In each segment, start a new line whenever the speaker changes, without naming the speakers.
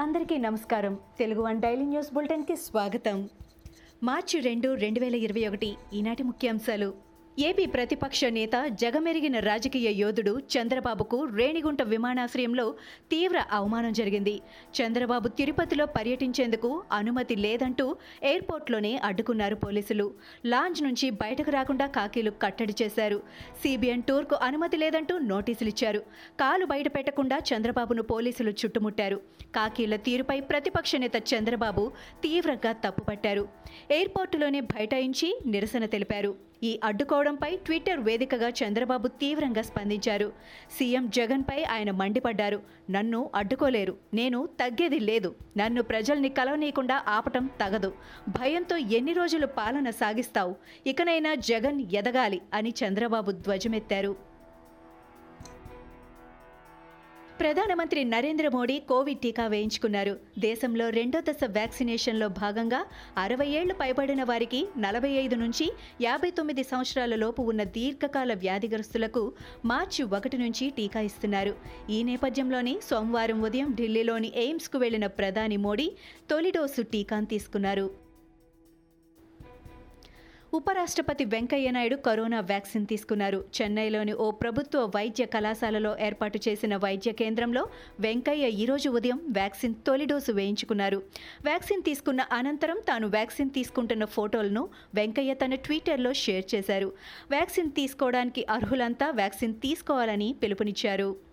అందరికీ నమస్కారం. Telugu one daily news బులెటిన్కి స్వాగతం. మార్చి రెండు రెండు వేల ఇరవై ఒకటి ఈనాటి ముఖ్యాంశాలు. ఏపీ ప్రతిపక్ష నేత జగమెరిగిన రాజకీయ యోధుడు చంద్రబాబుకు రేణిగుంట విమానాశ్రయంలో తీవ్ర అవమానం జరిగింది. చంద్రబాబు తిరుపతిలో పర్యటించేందుకు అనుమతి లేదంటూ ఎయిర్పోర్ట్లోనే అడ్డుకున్నారు పోలీసులు. లాంజ్ నుంచి బయటకు రాకుండా కాకీలు కట్టడి చేశారు. సిబిఎన్ టూర్కు అనుమతి లేదంటూ నోటీసులు ఇచ్చారు కాలు బయట పెట్టకుండా చంద్రబాబును పోలీసులు చుట్టుముట్టారు. కాకీల తీరుపై ప్రతిపక్ష నేత చంద్రబాబు తీవ్రంగా తప్పుపట్టారు. ఎయిర్పోర్టులోనే బైఠాయించి నిరసన తెలిపారు. ఈ అడ్డుకోవడంపై ట్విట్టర్ వేదికగా చంద్రబాబు తీవ్రంగా స్పందించారు. సీఎం జగన్పై ఆయన మండిపడ్డారు. నన్ను అడ్డుకోలేరు. నేను తగ్గేది లేదు. నన్ను ప్రజల్ని కలవనీయకుండా ఆపటం తగదు. భయంతో ఎన్ని రోజులు పాలన సాగిస్తావు? ఇకనైనా జగన్ ఎదగాలి అని చంద్రబాబు ధ్వజమెత్తారు. ప్రధానమంత్రి నరేంద్ర మోడీ కోవిడ్ టీకా వేయించుకున్నారు. దేశంలో రెండో దశ వ్యాక్సినేషన్లో భాగంగా అరవై ఏళ్ళు పైబడిన వారికి నలభై ఐదు నుంచి యాభై తొమ్మిది సంవత్సరాల లోపు ఉన్న దీర్ఘకాల వ్యాధిగ్రస్తులకు మార్చి ఒకటి నుంచి టీకా ఇస్తున్నారు. ఈ నేపథ్యంలోనే సోమవారం ఉదయం ఢిల్లీలోని ఎయిమ్స్కు వెళ్ళిన ప్రధాని మోడీ తొలి డోసు టీకాను తీసుకున్నారు. ఉపరాష్ట్రపతి వెంకయ్యనాయుడు కరోనా వ్యాక్సిన్ తీసుకున్నారు. చెన్నైలోని ఓ ప్రభుత్వ వైద్య కళాశాలలో ఏర్పాటు చేసిన వైద్య కేంద్రంలో వెంకయ్య ఈరోజు ఉదయం వ్యాక్సిన్ తొలి డోసు వేయించుకున్నారు. వ్యాక్సిన్ తీసుకున్న అనంతరం తాను వ్యాక్సిన్ తీసుకుంటున్న ఫోటోలను వెంకయ్య తన ట్విట్టర్లో షేర్ చేశారు. వ్యాక్సిన్ తీసుకోవడానికి అర్హులంతా వ్యాక్సిన్ తీసుకోవాలని పిలుపునిచ్చారు.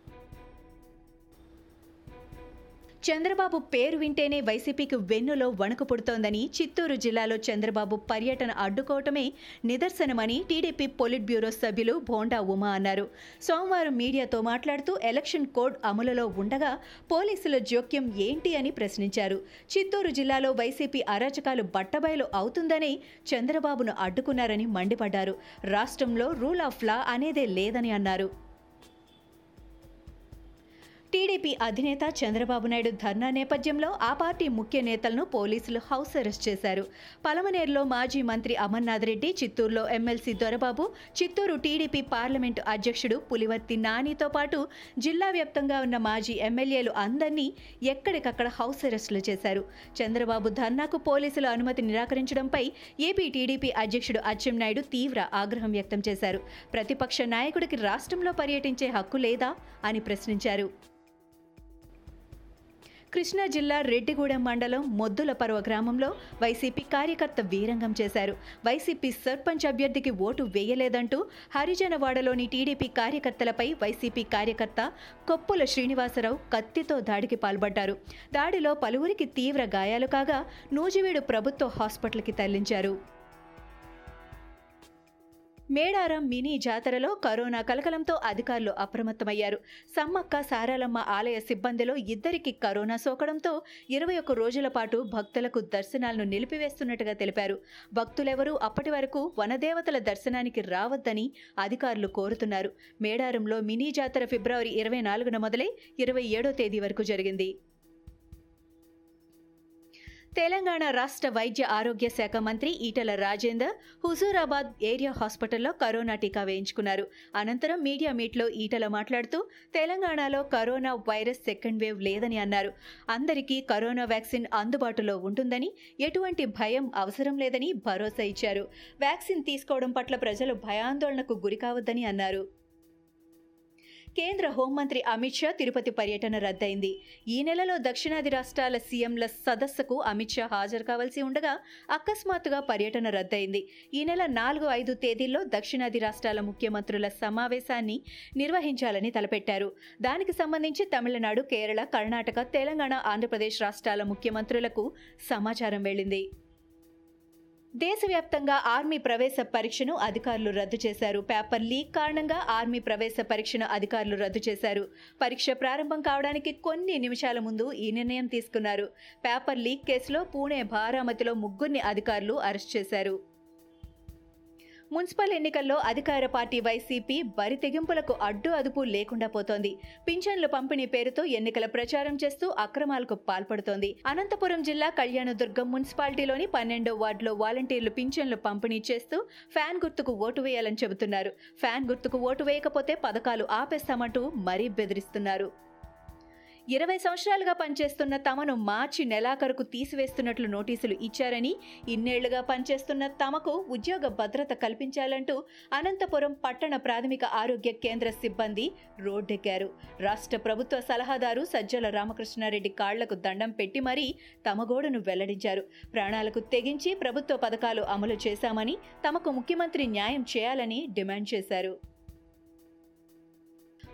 చంద్రబాబు పేరు వింటేనే వైసీపీకి వెన్నులో వణుకు పుడుతోందని చిత్తూరు జిల్లాలో చంద్రబాబు పర్యటన అడ్డుకోవటమే నిదర్శనమని టీడీపీ పొలిట్ బ్యూరో సభ్యులు భోండా ఉమా అన్నారు. సోమవారం మీడియాతో మాట్లాడుతూ ఎలక్షన్ కోడ్ అమలులో ఉండగా పోలీసుల జోక్యం ఏంటి అని ప్రశ్నించారు. చిత్తూరు జిల్లాలో వైసీపీ అరాచకాలు బట్టబయలు అవుతుందని చంద్రబాబును అడ్డుకున్నారని మండిపడ్డారు. రాష్ట్రంలో రూల్ ఆఫ్ లా అనేదే లేదని అన్నారు. టీడీపీ అధినేత చంద్రబాబు నాయుడు ధర్నా నేపథ్యంలో ఆ పార్టీ ముఖ్య నేతలను పోలీసులు హౌస్ అరెస్ట్ చేశారు. పలమనేరులో మాజీ మంత్రి అమర్నాథ్ రెడ్డి చిత్తూరులో MLC Dorababu Chittoor TDP parliament అధ్యక్షుడు పులివర్తి నానితో పాటు జిల్లా వ్యాప్తంగా ఉన్న మాజీ ఎమ్మెల్యేలు అందరినీ ఎక్కడికక్కడ హౌస్ అరెస్టులు చేశారు. చంద్రబాబు ధర్నాకు పోలీసుల అనుమతి నిరాకరించడంపై ఏపీ టీడీపీ అధ్యక్షుడు అచ్చెన్నాయుడు తీవ్ర ఆగ్రహం వ్యక్తం చేశారు. ప్రతిపక్ష నాయకుడికి రాష్ట్రంలో పర్యటించే హక్కు లేదా అని ప్రశ్నించారు. కృష్ణా జిల్లా రెడ్డిగూడెం మండలం మొద్దుల పర్వ గ్రామంలో వైసీపీ కార్యకర్త వీరంగం చేశారు. వైసీపీ సర్పంచ్ అభ్యర్థికి ఓటు వేయలేదంటూ హరిజనవాడలోని టీడీపీ కార్యకర్తలపై వైసీపీ కార్యకర్త కొప్పుల శ్రీనివాసరావు కత్తితో దాడికి పాల్పడ్డారు. దాడిలో పలువురికి తీవ్ర గాయాలు కాగా నూజివీడు ప్రభుత్వ హాస్పిటల్కి తరలించారు. మేడారం మినీ జాతరలో కరోనా కలకలంతో అధికారులు అప్రమత్తమయ్యారు. సమ్మక్క సారాలమ్మ ఆలయ సిబ్బందిలో ఇద్దరికి కరోనా సోకడంతో ఇరవై ఒక్క రోజుల పాటు భక్తులకు దర్శనాలను నిలిపివేస్తున్నట్టుగా తెలిపారు. భక్తులెవరూ అప్పటి వరకు వనదేవతల దర్శనానికి రావద్దని అధికారులు కోరుతున్నారు. మేడారంలో మినీ జాతర ఫిబ్రవరి ఇరవై నాలుగున మొదలై ఇరవై ఏడో తేదీ వరకు జరిగింది. తెలంగాణ రాష్ట్ర వైద్య ఆరోగ్య శాఖ మంత్రి ఈటల రాజేందర్ హుజూరాబాద్ ఏరియా హాస్పిటల్లో కరోనా టీకా వేయించుకున్నారు. అనంతరం మీడియా మీట్లో ఈటల మాట్లాడుతూ తెలంగాణలో కరోనా వైరస్ సెకండ్ వేవ్ లేదని అన్నారు. అందరికీ కరోనా వ్యాక్సిన్ అందుబాటులో ఉంటుందని ఎటువంటి భయం అవసరం లేదని భరోసా ఇచ్చారు. వ్యాక్సిన్ తీసుకోవడం పట్ల ప్రజలు భయాందోళనకు గురికావద్దని అన్నారు. కేంద్ర హోంమంత్రి అమిత్ షా తిరుపతి పర్యటన రద్దయింది. ఈ నెలలో దక్షిణాది రాష్ట్రాల సీఎంల సదస్సుకు అమిత్ షా హాజరు కావాల్సి ఉండగా అకస్మాత్తుగా పర్యటన రద్దయింది. ఈ నెల నాలుగు ఐదు తేదీల్లో దక్షిణాది రాష్ట్రాల ముఖ్యమంత్రుల సమావేశాన్ని నిర్వహించాలని తలపెట్టారు. దానికి సంబంధించి తమిళనాడు కేరళ కర్ణాటక తెలంగాణ ఆంధ్రప్రదేశ్ రాష్ట్రాల ముఖ్యమంత్రులకు సమాచారం వెళ్ళింది దేశవ్యాప్తంగా ఆర్మీ ప్రవేశ పరీక్షను అధికారులు రద్దు చేశారు. పేపర్ లీక్ కారణంగా ఆర్మీ ప్రవేశ పరీక్షను అధికారులు రద్దు చేశారు. పరీక్ష ప్రారంభం కావడానికి కొన్ని నిమిషాల ముందు ఈ నిర్ణయం తీసుకున్నారు. పేపర్ లీక్ కేసులో పూణే బారామతిలో ముగ్గురిని అధికారులు అరెస్ట్ చేశారు. మున్సిపల్ ఎన్నికల్లో అధికార పార్టీ వైసీపీ బరి తెగింపులకు అడ్డు అదుపు లేకుండా పోతోంది. పింఛన్ల పంపిణీ పేరుతో ఎన్నికల ప్రచారం చేస్తూ అక్రమాలకు పాల్పడుతోంది. అనంతపురం జిల్లా కళ్యాణదుర్గం మున్సిపాలిటీలోని పన్నెండో వార్డులో వాలంటీర్లు పింఛన్లు పంపిణీ చేస్తూ ఫ్యాన్ గుర్తుకు ఓటు వేయాలని చెబుతున్నారు. ఫ్యాన్ గుర్తుకు ఓటు వేయకపోతే పథకాలు ఆపేస్తామంటూ మరీ బెదిరిస్తున్నారు. ఇరవై సంవత్సరాలుగా పనిచేస్తున్న తమను మార్చి నెలాఖరుకు తీసివేస్తున్నట్లు నోటీసులు ఇచ్చారని ఇన్నేళ్ళుగా పనిచేస్తున్న తమకు ఉద్యోగ భద్రత కల్పించాలంటూ అనంతపురం పట్టణ ప్రాథమిక ఆరోగ్య కేంద్ర సిబ్బంది రోడ్డెక్కారు. రాష్ట్ర ప్రభుత్వ సలహాదారు సజ్జల రామకృష్ణారెడ్డి కాళ్ళకు దండం పెట్టి మరీ తమ గోడను వెల్లడించారు. ప్రాణాలకు తెగించి ప్రభుత్వ పథకాలు అమలు చేశామని తమకు ముఖ్యమంత్రి న్యాయం చేయాలని డిమాండ్ చేశారు.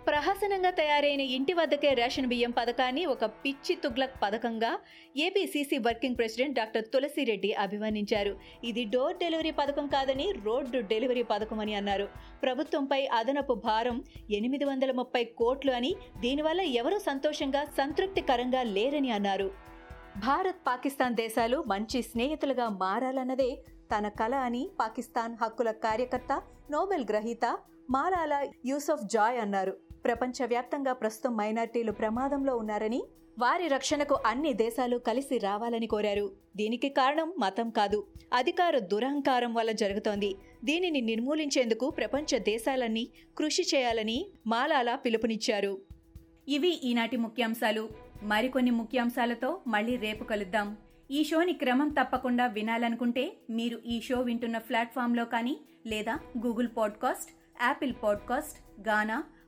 ప్రహసనంగా తయారైన ఇంటి వద్దకే రేషన్ బియ్యం పథకాన్ని ఒక పిచ్చి తుగ్లక్ పథకంగా APCC working president doctor Tulasireddy అభివర్ణించారు. ఇది డోర్ డెలివరీ పథకం కాదని రోడ్డు డెలివరీ పథకం అని అన్నారు. ప్రభుత్వంపై అదనపు భారం ఎనిమిది వందల ముప్పై కోట్లు అని దీనివల్ల ఎవరూ సంతోషంగా సంతృప్తికరంగా లేరని అన్నారు. భారత్ పాకిస్తాన్ దేశాలు మంచి స్నేహితులుగా మారాలన్నదే తన కళ అని పాకిస్తాన్ హక్కుల కార్యకర్త నోబెల్ గ్రహీత మాలాలా యూసఫ్ జాయ్ అన్నారు. ప్రపంచవ్యాప్తంగా ప్రస్తుతం మైనార్టీలు ప్రమాదంలో ఉన్నారని వారి రక్షణకు అన్ని దేశాలు కలిసి రావాలని కోరారు. దీనికి కారణం మతం కాదు. అధికార దురహంకారం వల్ల జరుగుతోంది. దీనిని నిర్మూలించేందుకు ప్రపంచ దేశాలన్నీ కృషి చేయాలని మాలాలా పిలుపునిచ్చారు. ఇవి ఈనాటి ముఖ్యాంశాలు. మరికొన్ని ముఖ్యాంశాలతో మళ్ళీ రేపు కలుద్దాం. ఈ షోని క్రమం తప్పకుండా వినాలనుకుంటే మీరు ఈ షో వింటున్న ప్లాట్ఫామ్లో కానీ లేదా Google podcast Apple podcast Gaana